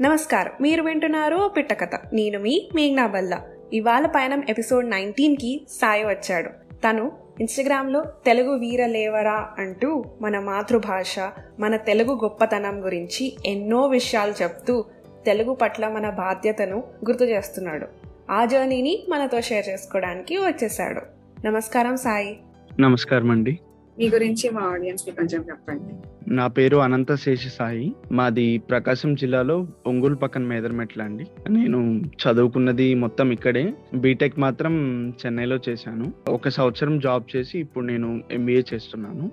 నమస్కారం. మీరు వింటున్నారు పిట్టకథ. నేను మీ మేఘ్నా బల్లా. ఇవాళ పయనం ఎపిసోడ్ నైన్టీన్కి సాయి వచ్చాడు. తను ఇన్స్టాగ్రామ్లో తెలుగు వీర లేవరా అంటూ మన మాతృభాష మన తెలుగు గొప్పతనం గురించి ఎన్నో విషయాలు చెప్తూ తెలుగు పట్ల మన బాధ్యతను గుర్తు చేస్తున్నాడు. ఆ జర్నీని మనతో షేర్ చేసుకోవడానికి వచ్చేసాడు నమస్కారం సాయి. నమస్కారం అండి మీ గురించి మా ఆడియన్స్కి కొంచెం చెప్పండి. నా పేరు అనంత శేషి సాయి. మాది ప్రకాశం జిల్లాలో ఒంగోలు పక్కన మేదర్మెట్ల అండి. నేను చదువుకున్నది మొత్తం ఇక్కడే. బీటెక్ మాత్రం చెన్నైలో చేశాను. ఒక సంవత్సరం జాబ్ చేసి ఇప్పుడు నేను ఎంబీఏ చేస్తున్నాను.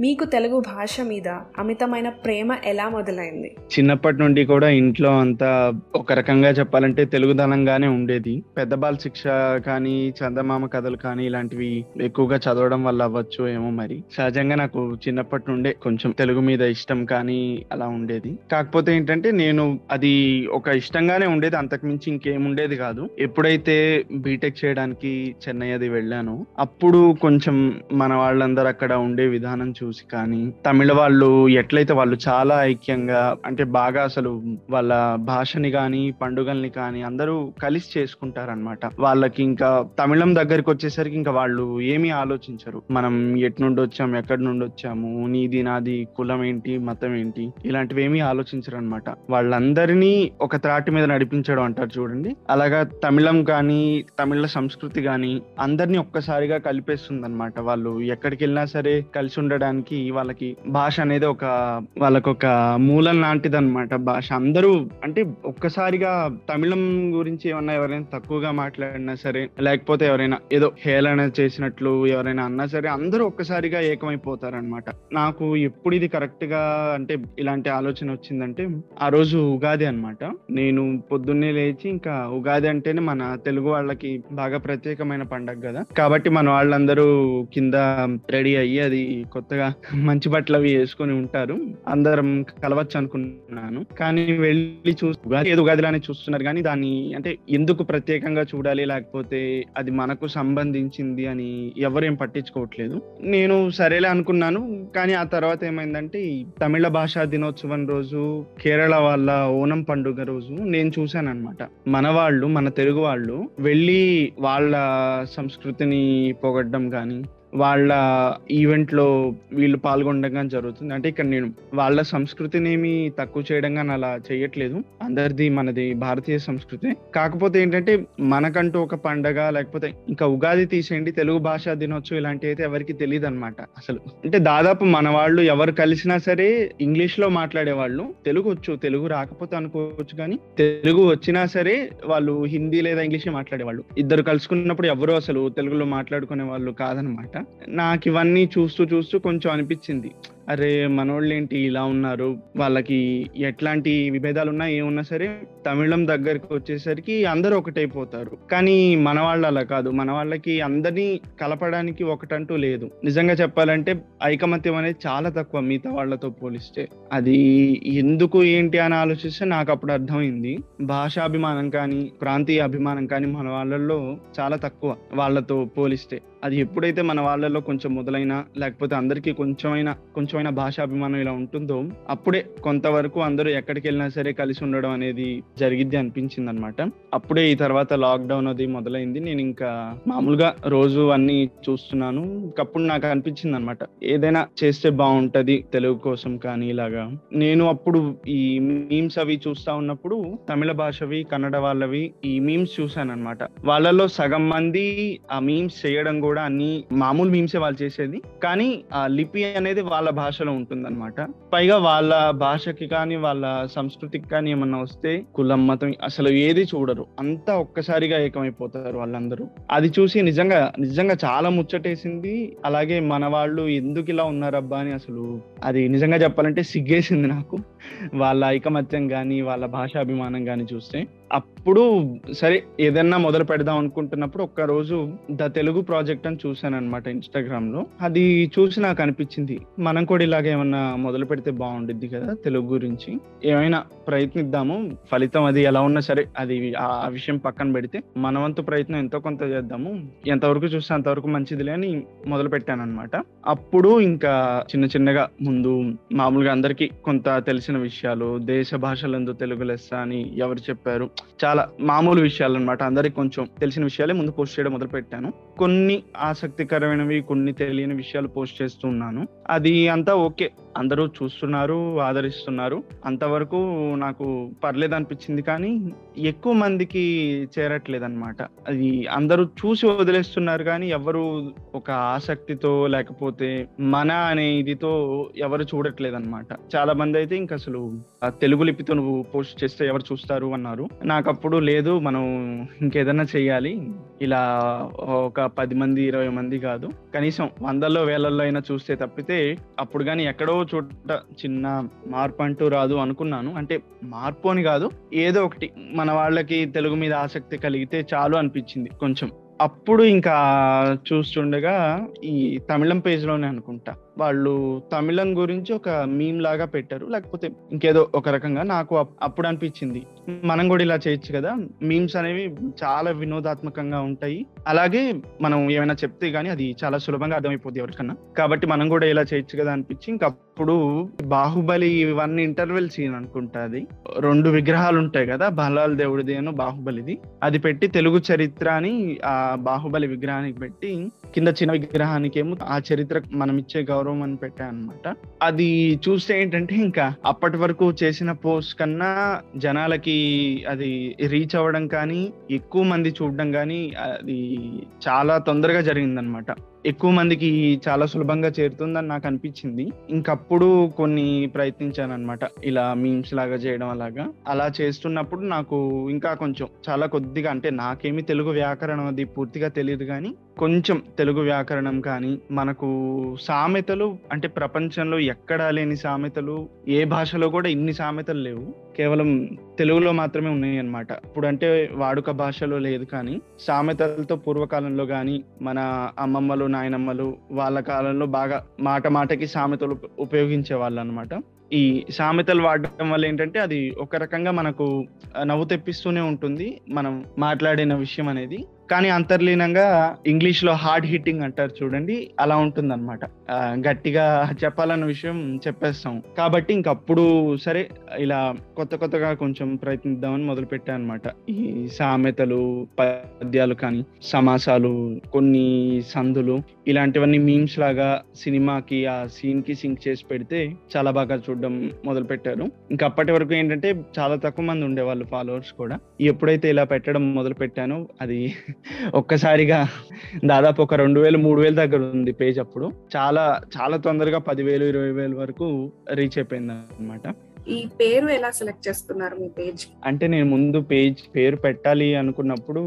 మీకు తెలుగు భాష మీద అమితమైన ప్రేమ ఎలా మొదలైంది? చిన్నప్పటి నుండి కూడా ఇంట్లో అంతా ఒక రకంగా చెప్పాలంటే తెలుగుదనంగానే ఉండేది. పెద్ద బాల శిక్ష కానీ చందమామ కథలు కానీ ఇలాంటివి ఎక్కువగా చదవడం వల్ల అవ్వచ్చు ఏమో మరి. సహజంగా నాకు చిన్నప్పటి నుండే కొంచెం తెలుగు మీద ఇష్టం కానీ అలా ఉండేది. కాకపోతే ఏంటంటే నేను అది ఒక ఇష్టంగానే ఉండేది. అంతకు మించి ఇంకేముండేది కాదు. ఎప్పుడైతే బీటెక్ చేయడానికి చెన్నై అది వెళ్ళానో అప్పుడు కొంచెం మన వాళ్ళందరూ అక్కడ ఉండే విధానం చూసి చూసి కానీ తమిళ వాళ్ళు ఎట్లయితే వాళ్ళు చాలా ఐక్యంగా అంటే బాగా అసలు వాళ్ళ భాషని కానీ పండుగల్ని కానీ అందరూ కలిసి చేసుకుంటారనమాట వాళ్ళకి ఇంకా తమిళం దగ్గరికి వచ్చేసరికి ఇంకా వాళ్ళు ఏమీ ఆలోచించరు. మనం ఎట్నుండి వచ్చాము ఎక్కడి నుండి వచ్చాము నీది నాది కులం ఏంటి మతం ఏంటి ఇలాంటివి ఏమీ ఆలోచించరు అనమాట వాళ్ళందరినీ ఒక త్రాటి మీద నడిపించడం అంటారు చూడండి. అలాగా తమిళం కానీ తమిళ సంస్కృతి కానీ అందరినీ ఒక్కసారిగా కలిపేస్తుంది అనమాట వాళ్ళు ఎక్కడికి వెళ్ళినా సరే కలిసి ఉండడానికి వాళ్ళకి భాష అనేది ఒక వాళ్ళకు ఒక మూలం లాంటిది అనమాట భాష. అందరూ అంటే ఒక్కసారిగా తమిళం గురించి ఏమన్నా ఎవరైనా తక్కువగా మాట్లాడినా సరే లేకపోతే ఎవరైనా ఏదో హేళన చేసినట్లు ఎవరైనా అన్నా సరే అందరూ ఒక్కసారిగా ఏకమైపోతారు అనమాట నాకు ఎప్పుడు ఇది కరెక్ట్గా అంటే ఇలాంటి ఆలోచన వచ్చిందంటే ఆ రోజు ఉగాది అనమాట నేను పొద్దున్నే లేచి ఇంకా ఉగాది అంటేనే మన తెలుగు వాళ్ళకి బాగా ప్రత్యేకమైన పండగ కదా. కాబట్టి మన వాళ్ళందరూ కింద రెడీ అయ్యి అది కొత్తగా మంచి బట్టలు అవి వేసుకొని ఉంటారు. అందరం కలవచ్చు అనుకున్నాను. కానీ వెళ్ళి చూసి ఉగాది ఏదో ఉగాదిలానే చూస్తున్నారు. కానీ దాన్ని అంటే ఎందుకు ప్రత్యేకంగా చూడాలి? లేకపోతే అది మనకు సంబంధించింది అని ఎవరేం పట్టించుకోవట్లేదు. నేను సరేలే అనుకున్నాను. కానీ ఆ తర్వాత ఏమైందంటే తమిళ భాషా దినోత్సవం రోజు కేరళ వాళ్ళ ఓనం పండుగ రోజు నేను చూశాను అనమాట మన వాళ్ళు మన తెలుగు వాళ్ళు వెళ్ళి వాళ్ళ సంస్కృతిని పొగడ్డం కానీ వాళ్ళ ఈవెంట్లో వీళ్ళు పాల్గొనడం జరుగుతుంది. అంటే ఇక్కడ నేను వాళ్ళ సంస్కృతిని ఏమి తక్కువ చేయడం కానీ అలా చేయట్లేదు. అందరిది మనది భారతీయ సంస్కృతి. కాకపోతే ఏంటంటే మనకంటూ ఒక పండగ లేకపోతే ఇంకా ఉగాది తీసేయండి తెలుగు భాషా దినోత్సవం ఇలాంటివి అయితే ఎవరికి తెలియదు అనమాట అసలు. అంటే దాదాపు మన వాళ్ళు ఎవరు కలిసినా సరే ఇంగ్లీష్లో మాట్లాడే వాళ్ళు తెలుగు వచ్చు తెలుగు రాకపోతే అనుకోవచ్చు కానీ తెలుగు వచ్చినా సరే వాళ్ళు హిందీ లేదా ఇంగ్లీష్ మాట్లాడేవాళ్ళు. ఇద్దరు కలుసుకున్నప్పుడు ఎవరు అసలు తెలుగులో మాట్లాడుకునే వాళ్ళు కాదనమాట నాకు ఇవన్నీ చూస్తూ చూస్తూ కొంచెం అనిపించింది. అరే మనోళ్ళు ఏంటి ఇలా ఉన్నారు? వాళ్ళకి ఎట్లాంటి విభేదాలు ఉన్నా ఏమున్నా సరే తమిళం దగ్గరికి వచ్చేసరికి అందరూ ఒకటైపోతారు. కానీ మన వాళ్ళు అలా కాదు. మన వాళ్ళకి అందరినీ కలపడానికి ఒకటంటూ లేదు. నిజంగా చెప్పాలంటే ఐకమత్యం అనేది చాలా తక్కువ మిగతా వాళ్ళతో పోలిస్తే. అది ఎందుకు ఏంటి అని ఆలోచిస్తే నాకు అప్పుడు అర్థమైంది. భాషాభిమానం కానీ ప్రాంతీయ అభిమానం కానీ మన వాళ్ళల్లో చాలా తక్కువ వాళ్ళతో పోలిస్తే. అది ఎప్పుడైతే మన వాళ్ళలో కొంచెం మొదలైనా లేకపోతే అందరికీ కొంచెమైనా కొంచెమైనా భాషాభిమానం ఇలా ఉంటుందో అప్పుడే కొంతవరకు అందరూ ఎక్కడికి వెళ్ళినా సరే కలిసి ఉండడం అనేది జరిగిద్ది అనిపించింది అనమాట అప్పుడే ఈ తర్వాత లాక్డౌన్ అది మొదలైంది. నేను ఇంకా మామూలుగా రోజు అన్ని చూస్తున్నాను. అప్పుడు నాకు అనిపించింది అనమాట ఏదైనా చేస్తే బాగుంటది తెలుగు కోసం కానీ ఇలాగా. నేను అప్పుడు ఈ మీమ్స్ అవి చూస్తా ఉన్నప్పుడు తమిళ భాషవి కన్నడ వాళ్ళవి ఈ మీమ్స్ చూసాను అనమాట వాళ్ళలో సగం మంది ఆ మీమ్స్ చేయడం కూడా అన్ని మామూలు మీమ్సే వాళ్ళు చేసేది. కానీ ఆ లిపి అనేది వాళ్ళ భాషలో ఉంటుందన్నమాట. పైగా వాళ్ళ భాషకి కానీ వాళ్ళ సంస్కృతికి కానీ ఏమన్నా వస్తే కులం మతం అసలు ఏది చూడరు. అంతా ఒక్కసారిగా ఏకమైపోతారు వాళ్ళందరూ. అది చూసి నిజంగా నిజంగా చాలా ముచ్చటేసింది. అలాగే మన వాళ్ళు ఎందుకు ఇలా ఉన్నారబ్బా అని అసలు అది నిజంగా చెప్పాలంటే సిగ్గేసింది నాకు. వాళ్ళ ఐకమత్యం కానీ వాళ్ళ భాషాభిమానం కానీ చూస్తే. అప్పుడు సరే ఏదన్నా మొదలు పెడదాం అనుకుంటున్నప్పుడు ఒక్క రోజు ద తెలుగు ప్రాజెక్ట్ అని చూసాను అనమాట ఇన్స్టాగ్రామ్లో అది చూసి నాకు అనిపించింది మనం కూడా ఇలాగ ఏమన్నా మొదలు పెడితే బాగుండిద్ది కదా తెలుగు గురించి. ఏమైనా ప్రయత్నిద్దాము ఫలితం అది ఎలా ఉన్నా సరే అది ఆ విషయం పక్కన పెడితే మనవంతు ప్రయత్నం ఎంతో కొంత చేద్దాము. ఎంతవరకు చూస్తే అంతవరకు మంచిదిలే అని మొదలు పెట్టాను అనమాట అప్పుడు ఇంకా చిన్న చిన్నగా ముందు మామూలుగా అందరికీ కొంత తెలిసిన విషయాలు దేశ భాషలందు తెలుగు లెస్స అని ఎవరు చెప్పారు చాలా మామూలు విషయాలు అనమాట అందరికి కొంచెం తెలిసిన విషయాలే ముందు పోస్ట్ చేయడం మొదలు పెట్టాను కొన్ని ఆసక్తికరమైనవి కొన్ని తెలియని విషయాలు పోస్ట్ చేస్తున్నాను అది అంతా ఓకే. అందరూ చూస్తున్నారు ఆదరిస్తున్నారు. అంతవరకు నాకు పర్లేదు అనిపించింది కానీ ఎక్కువ మందికి చేరట్లేదు అనమాట అది అందరూ చూసి వదిలేస్తున్నారు కానీ ఎవరు ఒక ఆసక్తితో లేకపోతే మన అనే ఇదితో ఎవరు చూడట్లేదు అనమాట చాలా మంది అయితే ఇంకా అసలు తెలుగు లిపితో నువ్వు పోస్ట్ చేస్తే ఎవరు చూస్తారు అన్నారు. నాకు అప్పుడు లేదు మనం ఇంకేదైనా చేయాలి ఇలా ఒక పది మంది ఇరవై మంది కాదు. కనీసం వందల్లో వేలల్లో అయినా చూస్తే తప్పితే అప్పుడు కానీ ఎక్కడో చోట చిన్న మార్పు అంటూ రాదు అనుకున్నాను. అంటే మార్పు అని కాదు ఏదో ఒకటి మన వాళ్ళకి తెలుగు మీద ఆసక్తి కలిగితే చాలు అనిపించింది కొంచెం. అప్పుడు ఇంకా చూస్తుండగా ఈ తమిళం పేజ్లోనే అనుకుంటా. వాళ్ళు తమిళం గురించి ఒక మీమ్ లాగా పెట్టారు. లేకపోతే ఇంకేదో ఒక రకంగా నాకు అప్పుడు అనిపించింది. మనం కూడా ఇలా చేయొచ్చు కదా. మీమ్స్ అనేవి చాలా వినోదాత్మకంగా ఉంటాయి. అలాగే మనం ఏమైనా చెప్తే గానీ అది చాలా సులభంగా అర్థమైపోద్ది ఎవరికన్నా. కాబట్టి మనం కూడా ఇలా చేయొచ్చు కదా అనిపించి ఇంకప్పుడు బాహుబలి వన్ ఇంటర్వెల్ సీన్ అనుకుంటా అది. రెండు విగ్రహాలు ఉంటాయి కదా బలాల్ దేవుడిది అను బాహుబలిది. అది పెట్టి తెలుగు చరిత్ర అని ఆ బాహుబలి విగ్రహానికి పెట్టి కింద చిన్న విగ్రహానికి ఏమో ఆ చరిత్ర మనం ఇచ్చే గౌరవం అని పెట్టాను అనమాట అది చూస్తే ఏంటంటే ఇంకా అప్పటి వరకు చేసిన పోస్ట్ కన్నా జనాలకి అది రీచ్ అవ్వడం కానీ ఎక్కువ మంది చూడడం కానీ అది చాలా తొందరగా జరిగిందనమాట ఎక్కువ మందికి చాలా సులభంగా చేరుతుందని నాకు అనిపించింది. ఇంకప్పుడు కొన్ని ప్రయత్నించాను అనమాట ఇలా మీమ్స్ లాగా చేయడం అలాగా. అలా చేస్తున్నప్పుడు నాకు ఇంకా కొంచెం చాలా కొద్దిగా అంటే నాకేమి తెలుగు వ్యాకరణం అది పూర్తిగా తెలియదు కానీ కొంచెం తెలుగు వ్యాకరణం కానీ మనకు సామెతలు అంటే ప్రపంచంలో ఎక్కడా లేని సామెతలు ఏ భాషలో కూడా ఇన్ని సామెతలు లేవు. కేవలం తెలుగులో మాత్రమే ఉన్నాయి అన్నమాట ఇప్పుడు అంటే వాడుక భాషలో లేదు కానీ సామెతలతో పూర్వకాలంలో కానీ మన అమ్మమ్మలు నాయనమ్మలు వాళ్ళ కాలంలో బాగా మాట మాటకి సామెతలు ఉపయోగించే వాళ్ళు అనమాట ఈ సామెతలు వాడటం వల్ల ఏంటంటే అది ఒక రకంగా మనకు నవ్వు తెప్పిస్తూనే ఉంటుంది. మనం మాట్లాడిన విషయం అనేది. కానీ అంతర్లీనంగా ఇంగ్లీష్లో హార్డ్ హిట్టింగ్ అంటారు చూడండి అలా ఉంటుంది అనమాట గట్టిగా చెప్పాలన్న విషయం చెప్పేస్తాం. కాబట్టి ఇంకప్పుడు సరే ఇలా కొత్త కొత్తగా కొంచెం ప్రయత్నిద్దామని మొదలు పెట్టాను అనమాట ఈ సామెతలు పద్యాలు కానీ సమాసాలు కొన్ని సందులు ఇలాంటివన్నీ మీమ్స్ లాగా సినిమాకి ఆ సీన్కి సింక్ చేసి పెడితే చాలా బాగా చూడడం మొదలు పెట్టారు ఇంకా అప్పటి వరకు ఏంటంటే చాలా తక్కువ మంది ఉండేవాళ్ళు ఫాలోవర్స్ కూడా. ఎప్పుడైతే ఇలా పెట్టడం మొదలు పెట్టానో అది ఒక్కసారిగా దాదాపు ఒక రెండు వేలు మూడు వేల దగ్గర ఉంది పేజ్ అప్పుడు. చాలా చాలా తొందరగా పదివేలు ఇరవై వేలు వరకు రీచ్ అయిపోయింది అనమాట ఈ పేరు ఎలా సెలెక్ట్ చేస్తున్నారు మీ పేజ్ అంటే నేను ముందు పేజ్ పేరు పెట్టాలి అనుకున్నప్పుడు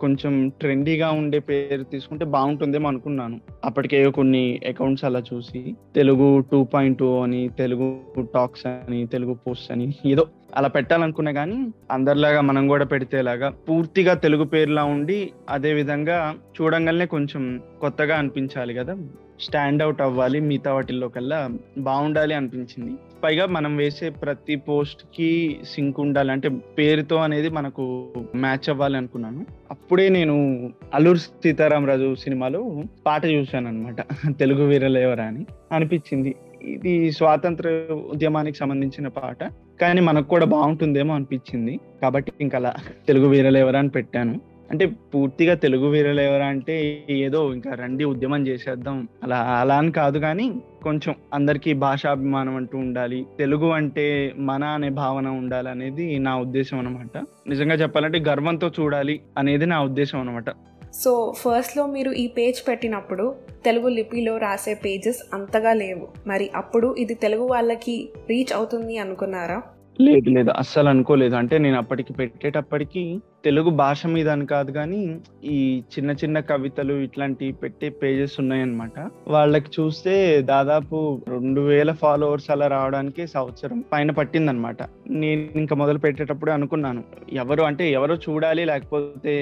కొంచెం ట్రెండీగా ఉండే పేరు తీసుకుంటే బాగుంటుందేమో అనుకున్నాను. అప్పటికే కొన్ని అకౌంట్స్ అలా చూసి తెలుగు టూ పాయింట్ టూ అని తెలుగు టాక్స్ అని తెలుగు పోస్ట్ అని ఏదో అలా పెట్టాలనుకున్నా కానీ అందరిలాగా మనం కూడా పెడితేలాగా పూర్తిగా తెలుగు పేరులా ఉండి అదే విధంగా చూడంగానే కొంచెం కొత్తగా అనిపించాలి కదా. స్టాండ్ అవుట్ అవ్వాలి మిగతా వాటిల్లో కల్లా బాగుండాలి అనిపించింది. పైగా మనం వేసే ప్రతి పోస్ట్కి సింక్ ఉండాలి అంటే పేరుతో అనేది మనకు మ్యాచ్ అవ్వాలి అనుకున్నాను. అప్పుడే నేను అల్లూరు సీతారామరాజు సినిమాలో పాట చూశాను అనమాట తెలుగు వీరలేవరా అని. అనిపించింది. ఇది స్వాతంత్ర ఉద్యమానికి సంబంధించిన పాట. కానీ మనకు కూడా బాగుంటుందేమో అనిపించింది. కాబట్టి ఇంకా అలా తెలుగు వీరలేవరా అని పెట్టాను. అంటే పూర్తిగా తెలుగు వీరలేవరా అంటే ఏదో ఇంకా రండి ఉద్యమం చేసేద్దాం. అలా అలా అని కాదు కానీ కొంచెం అందరికీ భాషాభిమానం అంటూ ఉండాలి. తెలుగు అంటే మన అనే భావన ఉండాలి అనేది నా ఉద్దేశం అనమాట నిజంగా చెప్పాలంటే గర్వంతో చూడాలి అనేది నా ఉద్దేశం అనమాట సో ఫస్ట్లో మీరు ఈ పేజ్ పెట్టినప్పుడు తెలుగు లిపిలో రాసే పేజెస్ అంతగా లేవు. మరి అప్పుడు ఇది తెలుగు వాళ్ళకి రీచ్ అవుతుంది అనుకున్నారా? లేదు లేదు. అస్సలు అనుకోలేదు. అంటే నేను అప్పటికి పెట్టేటప్పటికి తెలుగు భాష మీద అని కాదు కానీ ఈ చిన్న చిన్న కవితలు ఇట్లాంటి పెట్టే పేజెస్ ఉన్నాయన్నమాట. వాళ్ళకి చూస్తే దాదాపు రెండు వేల ఫాలోవర్స్ అలా రావడానికి సంవత్సరం పైన పట్టిందనమాట నేను ఇంకా మొదలు పెట్టేటప్పుడు అనుకున్నాను ఎవరు అంటే ఎవరో చూడాలి లేకపోతే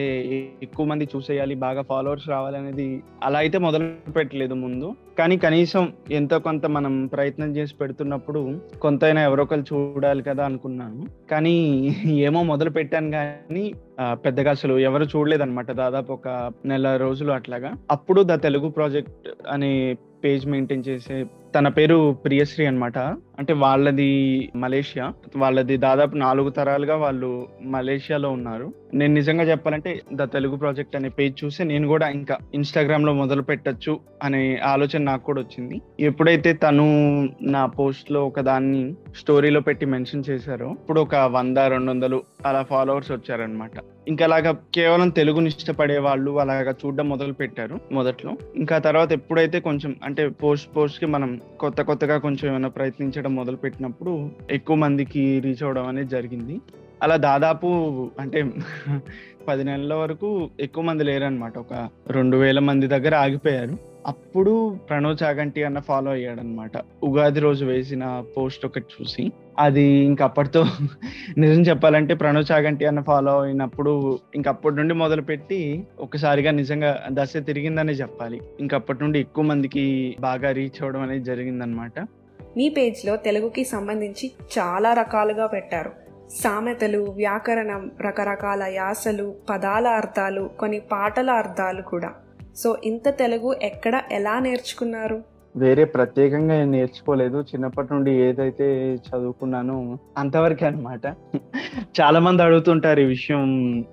ఎక్కువ మంది చూసేయాలి బాగా ఫాలోవర్స్ రావాలి అనేది అలా అయితే మొదలు పెట్టలేదు ముందు. కానీ కనీసం ఎంతో కొంత మనం ప్రయత్నం చేసి పెడుతున్నప్పుడు కొంతైనా ఎవరో ఒకరు చూడాలి కదా అనుకున్నాను. కానీ ఏమో మొదలు పెట్టాను కానీ పెద్దగా అసలు ఎవరు చూడలేదన్నమాట. దాదాపు ఒక నెల రోజులు అట్లాగా. అప్పుడు ద తెలుగు ప్రాజెక్ట్ అనే పేజ్ మెయింటైన్ చేసే తన పేరు ప్రియశ్రీ అనమాట అంటే వాళ్ళది మలేషియా. వాళ్ళది దాదాపు నాలుగు తరాలుగా వాళ్ళు మలేషియాలో ఉన్నారు. నేను నిజంగా చెప్పాలంటే ద తెలుగు ప్రాజెక్ట్ అనే పేజ్ చూసి నేను కూడా ఇంకా ఇన్స్టాగ్రామ్లో మొదలు పెట్టచ్చు అనే ఆలోచన నాకు కూడా వచ్చింది. ఎప్పుడైతే తను నా పోస్ట్లో ఒక దాన్ని స్టోరీలో పెట్టి మెన్షన్ చేశారో ఇప్పుడు ఒక వంద రెండు వందలు అలా ఫాలోవర్స్ వచ్చారనమాట ఇంకా అలాగా కేవలం తెలుగుని ఇష్టపడే వాళ్ళు అలాగా చూడడం మొదలు పెట్టారు మొదట్లో. ఇంకా తర్వాత ఎప్పుడైతే కొంచెం అంటే పోస్ట్ పోస్ట్కి మనం కొత్త కొత్తగా కొంచెం ఏమైనా ప్రయత్నించడం మొదలు పెట్టినప్పుడు ఎక్కువ మందికి రీచ్ అవడం అనేది జరిగింది. అలా దాదాపు అంటే పది నెలల వరకు ఎక్కువ మంది లేరనమాట ఒక రెండు వేల మంది దగ్గర ఆగిపోయారు. అప్పుడు ప్రణవ్ చాగంటి అన్న ఫాలో అయ్యాడు అనమాట ఉగాది రోజు వేసిన పోస్ట్ ఒకటి చూసి. అది ఇంక అప్పటితో నిజం చెప్పాలంటే ప్రణవ్ చాగంటి అన్న ఫాలో అయినప్పుడు ఇంక అప్పటి నుండి మొదలు పెట్టి ఒకసారిగా నిజంగా దశ తిరిగిందనే చెప్పాలి. ఇంక అప్పటి నుండి ఎక్కువ మందికి బాగా రీచ్ అవ్వడం అనేది జరిగిందనమాట. మీ పేజ్లో తెలుగుకి సంబంధించి చాలా రకాలుగా పెట్టారు. సామెతలు వ్యాకరణం రకరకాల యాసలు పదాల అర్థాలు కొన్ని పాటల అర్థాలు కూడా. సో ఇంత తెలుగు ఎక్కడ ఎలా నేర్చుకున్నారు? వేరే ప్రత్యేకంగా నేను నేర్చుకోలేదు. చిన్నప్పటి నుండి ఏదైతే చదువుకున్నానో అంతవరకే అన్నమాట. చాలా మంది అడుగుతుంటారు ఈ విషయం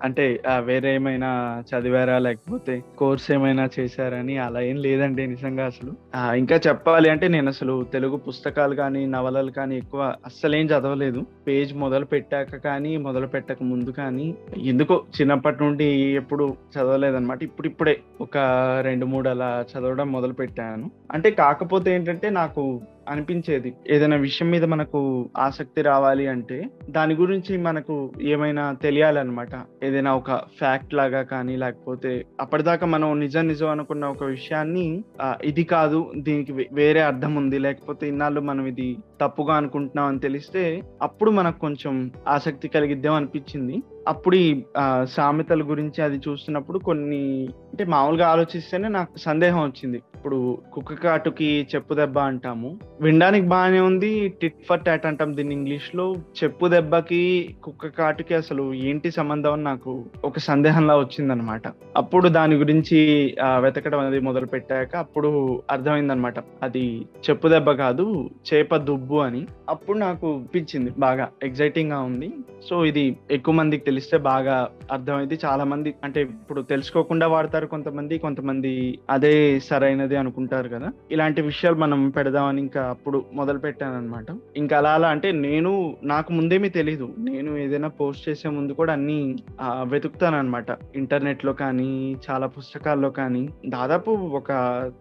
అంటే వేరే ఏమైనా చదివారా? లేకపోతే కోర్స్ ఏమైనా చేశారని అలా ఏం లేదండి నిజంగా అసలు. ఇంకా చెప్పాలి అంటే నేను అసలు తెలుగు పుస్తకాలు కానీ నవలలు కానీ ఎక్కువ అస్సలేం చదవలేదు. పేజ్ మొదలు పెట్టాక కానీ మొదలు పెట్టక ముందు కానీ ఎందుకో చిన్నప్పటి నుండి ఎప్పుడు చదవలేదన్నమాట. ఇప్పుడిప్పుడే ఒక రెండు మూడు అలా చదవడం మొదలు పెట్టాను. అంటే కాకపోతే ఏంటంటే నాకు అనిపించేది ఏదైనా విషయం మీద మనకు ఆసక్తి రావాలి అంటే దాని గురించి మనకు ఏమైనా తెలియాలన్నమాట. ఏదైనా ఒక ఫ్యాక్ట్ లాగా కానీ లేకపోతే అప్పటిదాకా మనం నిజం నిజం అనుకున్న ఒక విషయాన్ని ఇది కాదు దీనికి వేరే అర్థం ఉంది లేకపోతే ఇన్నాళ్ళు మనం ఇది తప్పుగా అనుకుంటున్నాం అని తెలిస్తే అప్పుడు మనకు కొంచెం ఆసక్తి కలిగిద్దాం అనిపించింది. అప్పుడు ఈ సామెతల గురించి అది చూస్తున్నప్పుడు కొన్ని అంటే మామూలుగా ఆలోచిస్తేనే నాకు సందేహం వచ్చింది. ఇప్పుడు కుక్క కాటుకి చెప్పు దెబ్బ అంటాము. వినడానికి బాగానే ఉంది టిట్ ఫర్ టాట్ అంటాం దీన్ని ఇంగ్లీష్లో చెప్పు దెబ్బకి కుక్క కాటుకి అసలు ఏంటి సంబంధం అని నాకు ఒక సందేహంలా వచ్చిందనమాట. అప్పుడు దాని గురించి వెతకడం అనేది మొదలు పెట్టాక అప్పుడు అర్థమైందనమాట. అది చెప్పు దెబ్బ కాదు చేప దుబ్బు అని. అప్పుడు నాకు అనిపించింది బాగా ఎగ్జైటింగ్గా ఉంది. సో ఇది ఎక్కువ మందికి తెలిస్తే బాగా అర్థమైంది. చాలా మంది అంటే ఇప్పుడు తెలుసుకోకుండా వాడతారు కొంతమంది కొంతమంది అదే సరైనది అనుకుంటారు కదా. ఇలాంటి విషయాలు మనం పెడదామని ఇంకా అప్పుడు మొదలు పెట్టాను అనమాట ఇంకా అలా అలా అంటే నేను నాకు ముందేమీ తెలీదు. నేను ఏదైనా పోస్ట్ చేసే ముందు కూడా అన్ని వెతుకుతాను అనమాట ఇంటర్నెట్లో కానీ చాలా పుస్తకాల్లో కానీ. దాదాపు ఒక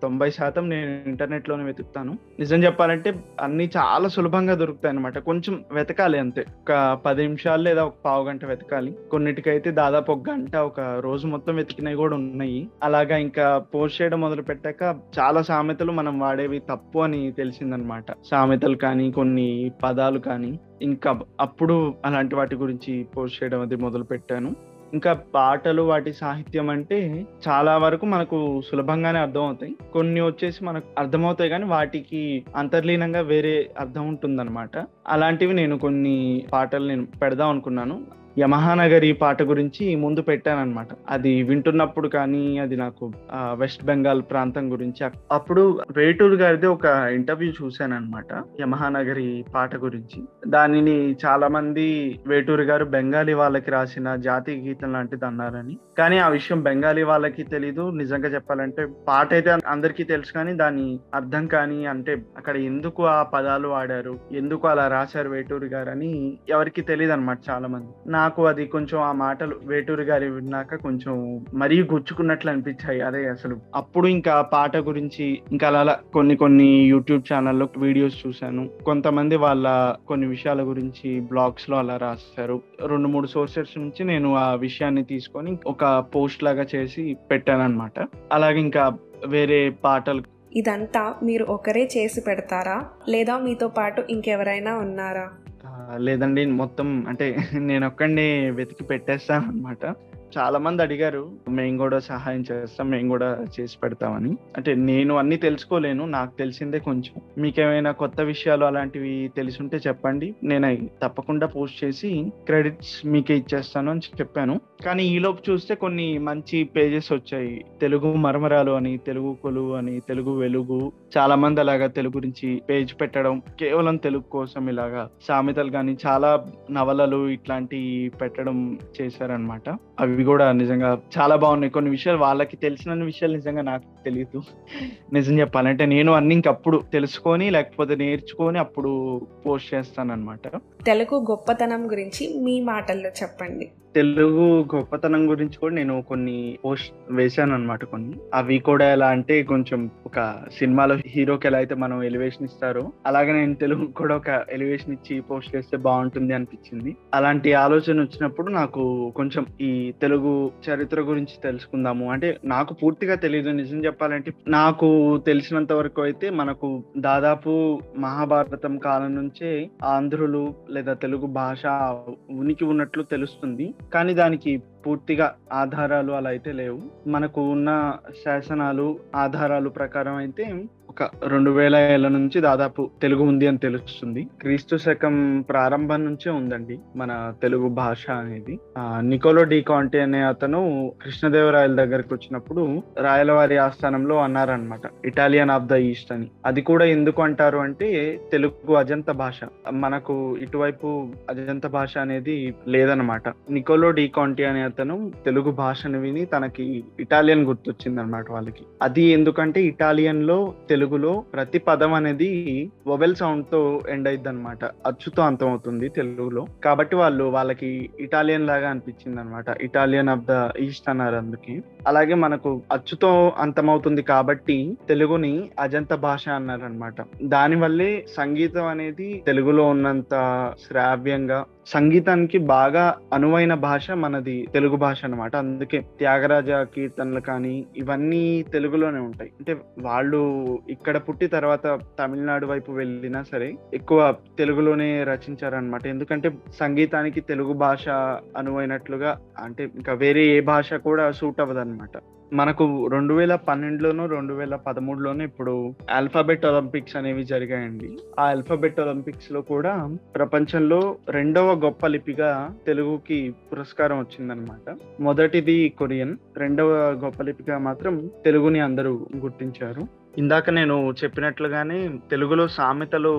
తొంభై శాతం నేను ఇంటర్నెట్లోనే వెతుకుతాను. నిజం చెప్పాలంటే అన్ని చాలా సులభంగా దొరుకుతాయి అనమాట కొంచెం వెతకాలి అంతే. ఒక పది నిమిషాలు లేదా ఒక పావు గంట వెతకాలి. కొన్నిటికైతే దాదాపు ఒక గంట ఒక రోజు మొత్తం వెతికినవి కూడా ఉన్నాయి. అలాగా ఇంకా పోస్ట్ చేయడం మొదలు పెట్టాక చాలా సామెతలు మనం వాడేవి తప్పు అని తెలిసిందనమాట. సామెతలు కానీ కొన్ని పదాలు కానీ. ఇంకా అప్పుడు అలాంటి వాటి గురించి పోస్ట్ చేయడం అది మొదలు పెట్టాను. ఇంకా పాటలు వాటి సాహిత్యం అంటే చాలా వరకు మనకు సులభంగానే అర్థం అవుతాయి కొన్ని వచ్చేసి మనకు అర్థమవుతాయి కానీ వాటికి అంతర్లీనంగా వేరే అర్థం ఉంటుందన్నమాట అలాంటివి నేను కొన్ని పాటలు నేను పెడదాం అనుకున్నాను. యమహానగరి పాట గురించి ముందు పెట్టాను అనమాట అది వింటున్నప్పుడు కానీ అది నాకు వెస్ట్ బెంగాల్ ప్రాంతం గురించి అప్పుడు వేటూరు గారిది ఒక ఇంటర్వ్యూ చూశాను అనమాట యమహానగరి పాట గురించి. దానిని చాలా మంది వేటూరు గారు బెంగాలీ వాళ్ళకి రాసిన జాతీయ గీతం లాంటిది అన్నారని. కానీ ఆ విషయం బెంగాలీ వాళ్ళకి తెలీదు. నిజంగా చెప్పాలంటే పాట అయితే అందరికీ తెలుసు కానీ దాని అర్థం కానీ అంటే అక్కడ ఎందుకు ఆ పదాలు వాడారు ఎందుకు అలా రాశారు వేటూరు గారు అని ఎవరికి తెలియదు అనమాట చాలా మంది నా నాకు అది కొంచెం ఆ మాటలు వేటూరి గారి విన్నాక కొంచెం మరీ గుచ్చుకున్నట్లు అనిపించాయి. అదే అసలు. అప్పుడు ఇంకా పాట గురించి ఇంకా అలా కొన్ని కొన్ని యూట్యూబ్ ఛానల్లో వీడియోస్ చూశాను. కొంతమంది వాళ్ళ కొన్ని విషయాల గురించి బ్లాగ్స్లో అలా రాస్తారు. రెండు మూడు సోర్సెస్ నుంచి నేను ఆ విషయాన్ని తీసుకొని ఒక పోస్ట్ లాగా చేసి పెట్టాను అనమాట అలాగే ఇంకా వేరే పాటలు. ఇదంతా మీరు ఒకరే చేసి పెడతారా? లేదా మీతో పాటు ఇంకెవరైనా ఉన్నారా? లేదండి మొత్తం అంటే నేను ఒక్కడిని వెతికి పెట్టేస్తాను అనమాట చాలా మంది అడిగారు మేము కూడా సహాయం చేస్తాం మేము కూడా చేసి పెడతామని. అంటే నేను అన్ని తెలుసుకోలేను నాకు తెలిసిందే కొంచెం. మీకేమైనా కొత్త విషయాలు అలాంటివి తెలిసుంటే చెప్పండి. నేను అవి తప్పకుండా పోస్ట్ చేసి క్రెడిట్స్ మీకే ఇచ్చేస్తాను అని చెప్పాను. కానీ ఈలోపు చూస్తే కొన్ని మంచి పేజెస్ వచ్చాయి. తెలుగు మరమరాలు అని తెలుగు కొలువు అని తెలుగు వెలుగు. చాలా మంది అలాగా తెలుగు గురించి పేజ్ పెట్టడం కేవలం తెలుగు కోసం ఇలాగా సామెతలు కానీ చాలా నవలలు ఇట్లాంటి పెట్టడం చేశారనమాట అవి కూడా నిజంగా చాలా బాగున్నాయి. కొన్ని విషయాలు వాళ్ళకి తెలిసిన విషయాలు నిజంగా నాకు తెలియదు నిజం చెప్పాలంటే నేను అన్ని ఇంకప్పుడు తెలుసుకొని లేకపోతే నేర్చుకొని అప్పుడు పోస్ట్ చేస్తాను అనమాట తెలుగు గొప్పతనం గురించి మీ మాటల్లో చెప్పండి. తెలుగు గొప్పతనం గురించి కూడా నేను కొన్ని పోస్ట్ వేశాను అనమాట కొన్ని. అవి కూడా ఎలా అంటే కొంచెం ఒక సినిమాలో హీరోకి ఎలా అయితే మనం ఎలివేషన్ ఇస్తారో అలాగే నేను తెలుగు కూడా ఒక ఎలివేషన్ ఇచ్చి పోస్ట్ చేస్తే బాగుంటుంది అనిపించింది. అలాంటి ఆలోచన వచ్చినప్పుడు నాకు కొంచెం ఈ తెలుగు చరిత్ర గురించి తెలుసుకుందాము. అంటే నాకు పూర్తిగా తెలియదు నిజం చెప్పాలంటే నాకు తెలిసినంత వరకు అయితే మనకు దాదాపు మహాభారతం కాలం నుంచే ఆంధ్రులు లేదా తెలుగు భాష ఉనికి ఉన్నట్లు తెలుస్తుంది. కానీ దానికి పూర్తిగా ఆధారాలు అలా అయితే లేవు. మనకు ఉన్న శాసనాలు ఆధారాలు ప్రకారం అయితే ఒక రెండు వేల ఏళ్ళ నుంచి దాదాపు తెలుగు ఉంది అని తెలుస్తుంది. క్రీస్తు శకం ప్రారంభం నుంచే ఉందండి మన తెలుగు భాష అనేది. నికోలో డి కాంటే అనే అతను కృష్ణదేవరాయల దగ్గరకు వచ్చినప్పుడు రాయలవారి ఆస్థానంలో అన్నారనమాట ఇటాలియన్ ఆఫ్ ద ఈస్ట్ అని. అది కూడా ఎందుకు అంటారు అంటే తెలుగు అజంత భాష. మనకు ఇటువైపు అజంత భాష అనేది లేదనమాట నికోలో డి కాంటి అనే అతను తెలుగు భాషను విని తనకి ఇటాలియన్ గుర్తొచ్చింది అనమాట వాళ్ళకి. అది ఎందుకంటే ఇటాలియన్లో తెలుగులో ప్రతి పదం అనేది వొవెల్ సౌండ్తో ఎండ్ అయింది అనమాట అచ్చుతో అంతం అవుతుంది తెలుగులో. కాబట్టి వాళ్ళు వాళ్ళకి ఇటాలియన్ లాగా అనిపించింది అనమాట ఇటాలియన్ ఆఫ్ ద ఈస్ట్ అన్నారు అందుకే. అలాగే మనకు అచ్చుతో అంతమవుతుంది కాబట్టి తెలుగుని అజంత భాష అన్నారు అనమాట దానివల్లే సంగీతం అనేది తెలుగులో ఉన్నంత శ్రావ్యంగా సంగీతానికి బాగా అనువైన భాష మనది తెలుగు భాష అన్నమాట. అందుకే త్యాగరాజ కీర్తనలు కానీ ఇవన్నీ తెలుగులోనే ఉంటాయి. అంటే వాళ్ళు ఇక్కడ పుట్టి తర్వాత తమిళనాడు వైపు వెళ్ళినా సరే ఎక్కువ తెలుగులోనే రచించారనమాట ఎందుకంటే సంగీతానికి తెలుగు భాష అనువైనట్లుగా అంటే ఇంకా వేరే ఏ భాష కూడా సూట్ అవ్వదు అనమాట మనకు రెండు వేల పన్నెండులోనూ రెండు వేల పదమూడులోనూ ఇప్పుడు ఆల్ఫాబెట్ ఒలింపిక్స్ అనేవి జరిగాయండి. ఆ ఆల్ఫాబెట్ ఒలింపిక్స్లో కూడా ప్రపంచంలో రెండవ గొప్ప లిపిగా తెలుగుకి పురస్కారం వచ్చిందనమాట మొదటిది కొరియన్ రెండవ గొప్ప లిపిగా మాత్రం తెలుగుని అందరూ గుర్తించారు. ఇందాక నేను చెప్పినట్లుగానే తెలుగులో సామెతలు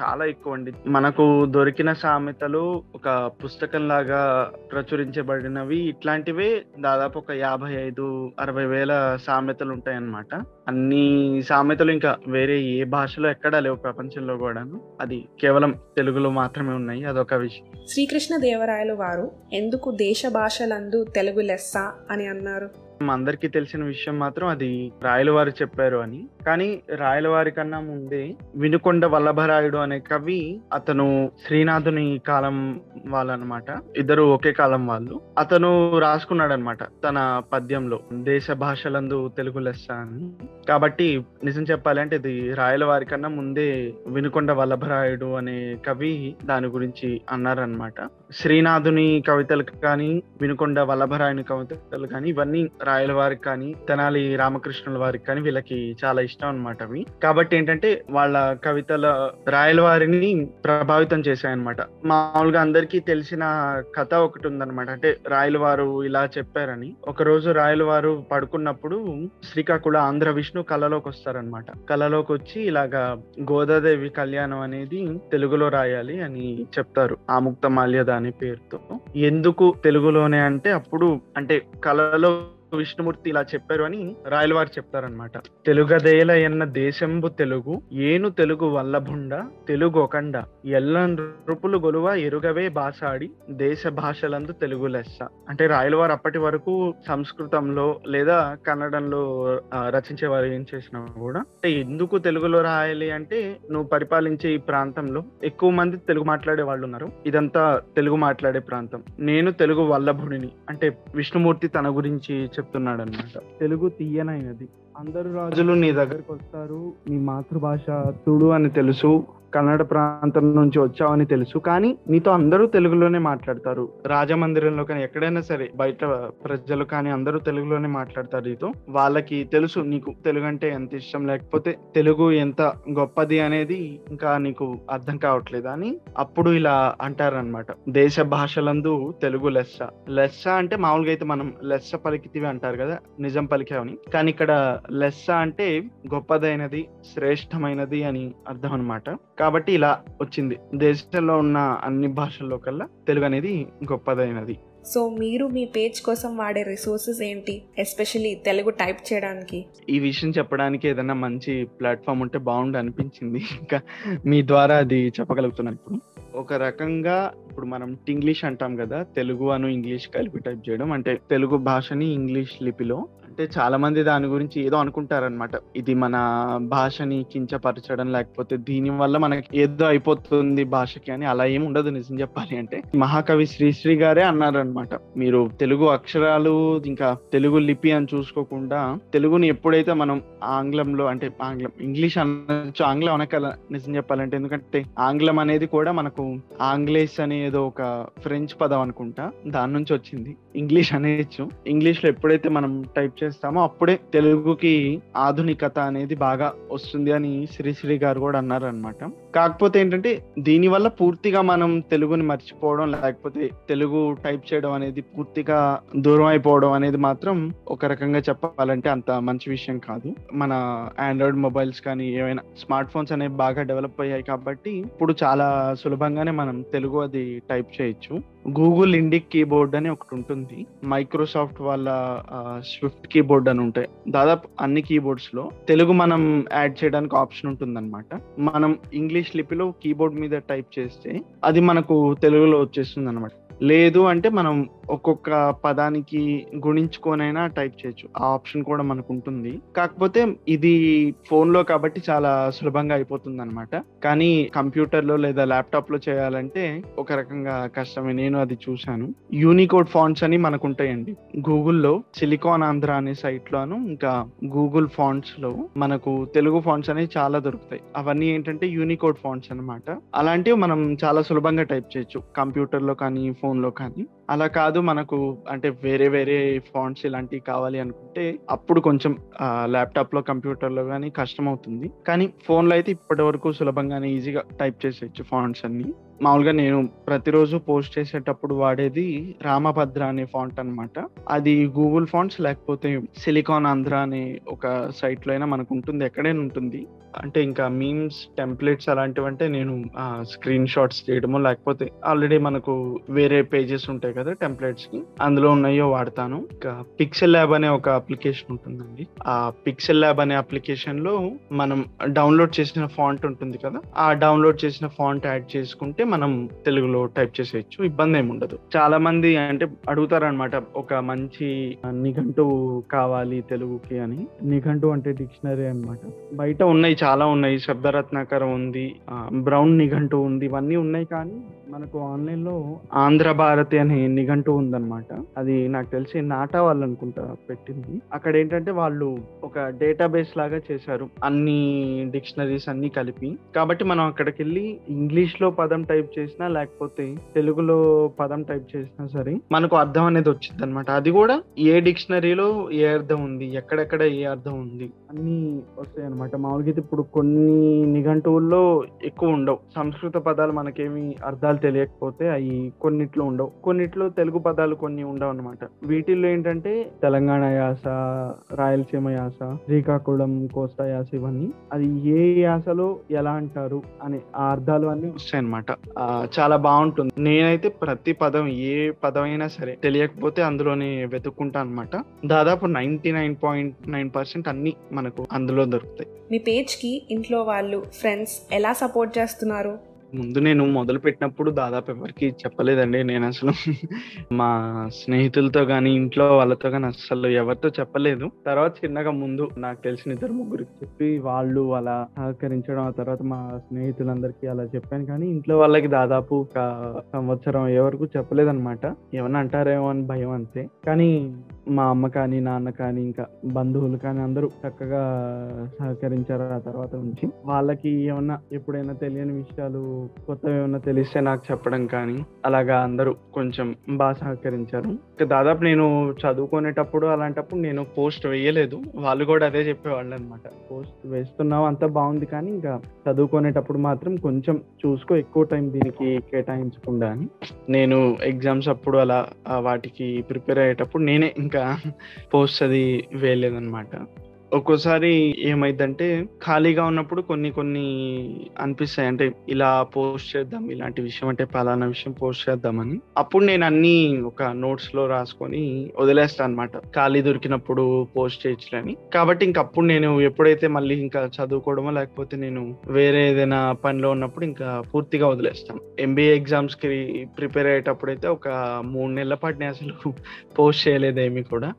చాలా ఎక్కువ అండి మనకు దొరికిన సామెతలు ఒక పుస్తకం లాగా ప్రచురించబడినవి. ఇట్లాంటివే దాదాపు ఒక యాభై ఐదు అరవై వేల సామెతలు ఉంటాయన్నమాట అన్ని సామెతలు ఇంకా వేరే ఏ భాషలో ఎక్కడా లేవు ప్రపంచంలో కూడాను. అది కేవలం తెలుగులో మాత్రమే ఉన్నాయి. అదొక విషయం శ్రీకృష్ణ దేవరాయలు వారు ఎందుకు దేశ భాషలందు తెలుగు లెస్స అని అన్నారు? అందరికీ తెలిసిన విషయం మాత్రం అది రాయలవారి చెప్పారు అని. కానీ రాయలవారి కన్నా ముందే వినుకొండ వల్లభరాయుడు అనే కవి అతను శ్రీనాథుని కాలం వాళ్ళనమాట. ఇద్దరు ఒకే కాలం వాళ్ళు. అతను రాసుకున్నాడు అనమాట తన పద్యంలో దేశ భాషలందు తెలుగు లెస్స అని. కాబట్టి నిజం చెప్పాలంటే ఇది రాయలవారి కన్నా ముందే వినుకొండ వల్లభరాయుడు అనే కవి దాని గురించి అన్నారనమాట. శ్రీనాథుని కవితలు కానీ వినుకొండ వల్లభరాయుని కవితలు కానీ ఇవన్నీ రాయల వారికి కానీ తెనాలి రామకృష్ణుల వారికి కానీ వీళ్ళకి చాలా ఇష్టం అనమాట అవి. కాబట్టి ఏంటంటే వాళ్ళ కవితల రాయల వారిని ప్రభావితం చేశాయన్నమాట. మామూలుగా అందరికీ తెలిసిన కథ ఒకటి ఉందన్నమాట. అంటే రాయల వారు ఇలా చెప్పారని. ఒక రోజు రాయల వారు పడుకున్నప్పుడు శ్రీకాకుళ ఆంధ్ర విష్ణు కళలోకి వస్తారనమాట కళలోకి వచ్చి ఇలాగా గోదాదేవి కళ్యాణం అనేది తెలుగులో రాయాలి అని చెప్తారు. ఆముక్త మాల్యద అనే పేరుతో. ఎందుకు తెలుగులోనే అంటే అప్పుడు అంటే కళలో విష్ణుమూర్తి ఇలా చెప్పారు అని రాయలవారు చెప్తారనమాట తెలుగదేల ఎన్న దేశంబు తెలుగు ఏను తెలుగు వల్లభుండ తెలుగు ఒకండ ఎల్ల నృపులు గొలువ ఎరుగవే భాషాడి దేశ భాషలందు తెలుగు లెస్స. అంటే రాయలవారు అప్పటి వరకు సంస్కృతంలో లేదా కన్నడంలో రచించే వారు ఏం చేసినా కూడా అంటే ఎందుకు తెలుగులో రాయాలి అంటే నువ్వు పరిపాలించే ఈ ప్రాంతంలో ఎక్కువ మంది తెలుగు మాట్లాడే వాళ్ళు ఉన్నారు. ఇదంతా తెలుగు మాట్లాడే ప్రాంతం. నేను తెలుగు వల్లభుడిని. అంటే విష్ణుమూర్తి తన గురించి చెప్తున్నాడు అనమాట తెలుగు తీయనైనది. అందరు రాజులు నీ దగ్గరికి వస్తారు నీ మాతృభాష తుడు అని తెలుసు కన్నడ ప్రాంతం నుంచి వచ్చావని తెలుసు కానీ నీతో అందరూ తెలుగులోనే మాట్లాడతారు. రాజమందిరంలో కానీ ఎక్కడైనా సరే బయట ప్రజలు కానీ అందరూ తెలుగులోనే మాట్లాడతారు నీతో. వాళ్ళకి తెలుసు నీకు తెలుగు అంటే ఎంత ఇష్టం లేకపోతే తెలుగు ఎంత గొప్పది అనేది ఇంకా నీకు అర్థం కావట్లేదు అని అప్పుడు ఇలా అంటారనమాట దేశ భాషలందు తెలుగు లెస్స. లెస్స అంటే మామూలుగా అయితే మనం లెస్స పలికితివి అంటారు కదా నిజం పలికావని. కానీ ఇక్కడ లెస్స అంటే గొప్పదైనది శ్రేష్టమైనది అని అర్థం అనమాట కాబట్టి ఇలా వచ్చింది. దేశంలో ఉన్న అన్ని భాషల్లో కల్లా తెలుగు అనేది గొప్పదైనది. సో మీరు మీ పేజ్ కోసం వాడే రిసోర్సెస్ ఏంటి? ఎస్పెషల్లీ తెలుగు టైప్ చేయడానికి. ఈ విషయం చెప్పడానికి ఏదైనా మంచి ప్లాట్ఫామ్ ఉంటే బాగుండు అనిపించింది. ఇంకా మీ ద్వారా అది చెప్పగలుగుతున్నాను ఇప్పుడు. ఒక రకంగా ఇప్పుడు మనం ఇంగ్లీష్ అంటాం కదా తెలుగు అను ఇంగ్లీష్ కలిపి టైప్ చేయడం. అంటే తెలుగు భాషని ఇంగ్లీష్ లిపిలో అంటే చాలా మంది దాని గురించి ఏదో అనుకుంటారనమాట ఇది మన భాషని కించపరచడం లేకపోతే దీని వల్ల మనకి ఏదో అయిపోతుంది భాషకి అని అలా ఏమి ఉండదు నిజం చెప్పాలి అంటే. మహాకవి శ్రీశ్రీ గారే అన్నారనమాట మీరు తెలుగు అక్షరాలు ఇంకా తెలుగు లిపి అని చూసుకోకుండా తెలుగుని ఎప్పుడైతే మనం ఆంగ్లంలో అంటే ఆంగ్లం ఇంగ్లీష్ అనొచ్చు ఆంగ్లం అనకల నిజం చెప్పాలంటే ఎందుకంటే ఆంగ్లం అనేది కూడా మనకు ఆంగ్లేస్ అనే ఏదో ఒక ఫ్రెంచ్ పదం అనుకుంటా. దాని నుంచి వచ్చింది. ఇంగ్లీష్ అనేచ్చు. ఇంగ్లీష్లో ఎప్పుడైతే మనం టైప్ చేస్తామో అప్పుడే తెలుగుకి ఆధునికత అనేది బాగా వస్తుంది అని శ్రీశ్రీ గారు కూడా అన్నారు అనమాట కాకపోతే ఏంటంటే దీనివల్ల పూర్తిగా మనం తెలుగుని మర్చిపోవడం లేకపోతే తెలుగు టైప్ చేయడం అనేది పూర్తిగా దూరం అయిపోవడం అనేది మాత్రం ఒక రకంగా చెప్పాలంటే అంత మంచి విషయం కాదు. మన ఆండ్రాయిడ్ మొబైల్స్ కానీ ఏమైనా స్మార్ట్ ఫోన్స్ అనేవి బాగా డెవలప్ అయ్యాయి కాబట్టి ఇప్పుడు చాలా సులభంగానే మనం తెలుగు అది టైప్ చేయొచ్చు. గూగుల్ ఇండిక్ కీబోర్డ్ అని ఒకటి ఉంటుంది. మైక్రోసాఫ్ట్ వాళ్ళ స్విఫ్ట్ కీబోర్డ్ అని ఉంటాయి. దాదాపు అన్ని కీబోర్డ్స్లో తెలుగు మనం యాడ్ చేయడానికి ఆప్షన్ ఉంటుంది మనం ఇంగ్లీష్ లిపిలో కీబోర్డ్ మీద టైప్ చేస్తే అది మనకు తెలుగులో వచ్చేస్తుంది అనమాట లేదు అంటే మనం ఒక్కొక్క పదానికి గుణించుకొనైనా టైప్ చేయొచ్చు. ఆ ఆప్షన్ కూడా మనకు ఉంటుంది కాకపోతే ఇది ఫోన్లో కాబట్టి చాలా సులభంగా అయిపోతుంది అనమాట కానీ కంప్యూటర్లో లేదా ల్యాప్టాప్లో చేయాలంటే ఒక రకంగా కష్టమే. నేను అది చూశాను. యూనికోడ్ ఫాంట్స్ అని మనకు ఉంటాయండి గూగుల్లో సిలికాన్ ఆంధ్ర అనే సైట్ లోను ఇంకా గూగుల్ ఫాంట్స్లో మనకు తెలుగు ఫాంట్స్ అనేవి చాలా దొరుకుతాయి. అవన్నీ ఏంటంటే యూనికోడ్ ఫాంట్స్ అనమాట అలాంటివి మనం చాలా సులభంగా టైప్ చేయొచ్చు. కంప్యూటర్లో కానీ ఫోన్లో కానీ. అలా కాదు మనకు అంటే వేరే వేరే ఫాంట్స్ ఇలాంటివి కావాలి అనుకుంటే అప్పుడు కొంచెం ల్యాప్టాప్లో కంప్యూటర్లో కానీ కష్టం అవుతుంది కానీ ఫోన్లో అయితే ఇప్పటి వరకు సులభంగానే ఈజీగా టైప్ చేసేయచ్చు ఫాంట్స్ అన్ని. మామూలుగా నేను ప్రతిరోజు పోస్ట్ చేసేటప్పుడు వాడేది రామభద్ర అనే ఫాంట్ అన్నమాట. అది గూగుల్ ఫాంట్స్ లేకపోతే సిలికాన్ ఆంధ్ర అనే ఒక సైట్లో అయినా మనకు ఉంటుంది ఎక్కడైనా ఉంటుంది. అంటే ఇంకా మీమ్స్ టెంప్లెట్స్ అలాంటివి అంటే నేను స్క్రీన్ షాట్స్ చేయడము లేకపోతే ఆల్రెడీ మనకు వేరే పేజెస్ ఉంటాయి కదా టెంప్లెట్స్కి అందులో ఉన్నాయో వాడతాను. ఇంకా పిక్సెల్ ల్యాబ్ అనే ఒక అప్లికేషన్ ఉంటుందండి. ఆ పిక్సెల్ ల్యాబ్ అనే అప్లికేషన్లో మనం డౌన్లోడ్ చేసిన ఫాంట్ ఉంటుంది కదా ఆ డౌన్లోడ్ చేసిన ఫాంట్ యాడ్ చేసుకుంటే మనం తెలుగులో టైప్ చేసేయచ్చు ఇబ్బంది ఏమి ఉండదు. చాలా మంది అంటే అడుగుతారనమాట ఒక మంచి నిఘంటు కావాలి తెలుగుకి అని. నిఘంటు అంటే డిక్షనరీ అన్నమాట. బయట ఉన్నాయి చాలా ఉన్నాయి. శబ్దరత్నాకరం ఉంది బ్రౌన్ నిఘంటు ఉంది ఇవన్నీ ఉన్నాయి కానీ మనకు ఆన్లైన్లో ఆంధ్ర భారతి అనే నిఘంటు ఉందన్నమాట. అది నాకు తెలిసి నాటా వాళ్ళు అనుకుంటా పెట్టింది. అక్కడ ఏంటంటే వాళ్ళు ఒక డేటాబేస్ లాగా చేశారు. అన్ని డిక్షనరీస్ అన్ని కలిపి. కాబట్టి మనం అక్కడికి వెళ్ళి ఇంగ్లీష్లో పదం టైప్ చేసినా లేకపోతే తెలుగులో పదం టైప్ చేసినా సరే మనకు అర్థం అనేది వచ్చింది అనమాట అది కూడా ఏ డిక్షనరీలో ఏ అర్థం ఉంది ఎక్కడెక్కడ ఏ అర్థం ఉంది అన్ని వస్తాయి అనమాట మామూలుగా ఇప్పుడు కొన్ని నిఘంటువుల్లో ఎక్కువ ఉండవు. సంస్కృత పదాలు మనకేమి అర్థాలు తెలియకపోతే అవి కొన్నిట్లో ఉండవు. కొన్నిట్లో తెలుగు పదాలు కొన్ని ఉండవు అనమాట వీటిల్లో ఏంటంటే తెలంగాణ యాస రాయలసీమ యాస శ్రీకాకుళం కోస్తా యాస ఇవన్నీ. అది ఏ యాసలో ఎలా అంటారు అనే ఆ అర్థాలు అన్ని వస్తాయి అనమాట చాలా బాగుంటుంది. నేనైతే ప్రతి పదం ఏ పదం అయినా సరే తెలియకపోతే అందులోనే వెతుక్కుంటా అనమాట దాదాపు ninety nine point nine percent అన్ని మనకు అందులో దొరుకుతాయి. మీ పేజ్కి ఇంట్లో వాళ్ళు ఫ్రెండ్స్ ఎలా సపోర్ట్ చేస్తున్నారు? ముందు నేను మొదలు పెట్టినప్పుడు దాదాపు ఎవరికి చెప్పలేదండి. నేను అసలు మా స్నేహితులతో కానీ ఇంట్లో వాళ్ళతో కానీ అసలు ఎవరితో చెప్పలేదు. తర్వాత చిన్నగా ముందు నాకు తెలిసిన ఇద్దరు ముగ్గురికి చెప్పి వాళ్ళు అలా సహకరించడం ఆ తర్వాత మా స్నేహితులందరికీ అలా చెప్పాను. కానీ ఇంట్లో వాళ్ళకి దాదాపు ఒక సంవత్సరం ఎవరికి చెప్పలేదన్నమాట. ఏమన్నా అంటారేమో అని భయం అంతే. కానీ మా అమ్మ కానీ నాన్న కానీ ఇంకా బంధువులు కానీ అందరూ చక్కగా సహకరించారు ఆ తర్వాత నుంచి. వాళ్ళకి ఏమన్నా ఎప్పుడైనా తెలియని విషయాలు కొత్తవి ఏమన్నా తెలిస్తే నాకు చెప్పడం కానీ అలాగా అందరూ కొంచెం బాగా సహకరించారు. దాదాపు నేను చదువుకునేటప్పుడు అలాంటప్పుడు నేను పోస్ట్ వేయలేదు. వాళ్ళు కూడా అదే చెప్పేవాళ్ళు అనమాట పోస్ట్ వేస్తున్నావు అంతా బాగుంది కానీ ఇంకా చదువుకునేటప్పుడు మాత్రం కొంచెం చూసుకో ఎక్కువ టైం దీనికి కేటాయించకుండా అని. నేను ఎగ్జామ్స్ అప్పుడు అలా వాటికి ప్రిపేర్ అయ్యేటప్పుడు నేనే ఇంకా పోస్ట్ అది వేయలేదన్నమాట. ఒక్కోసారి ఏమైందంటే ఖాళీగా ఉన్నప్పుడు కొన్ని కొన్ని అనిపిస్తాయి. అంటే ఇలా పోస్ట్ చేద్దాం ఇలాంటి విషయం అంటే పలానా విషయం పోస్ట్ చేద్దామని. అప్పుడు నేను అన్ని ఒక నోట్స్లో రాసుకొని వదిలేస్తాను అనమాట ఖాళీ దొరికినప్పుడు పోస్ట్ చేయొచ్చులని. కాబట్టి ఇంక అప్పుడు నేను ఎప్పుడైతే మళ్ళీ ఇంకా చదువుకోవడమో లేకపోతే నేను వేరే ఏదైనా పనిలో ఉన్నప్పుడు ఇంకా పూర్తిగా వదిలేస్తాను. ఎంబీఏ ఎగ్జామ్స్కి ప్రిపేర్ అయ్యేటప్పుడు అయితే ఒక మూడు నెలల పాటు నేను అసలు పోస్ట్ చేయలేదు ఏమి కూడా.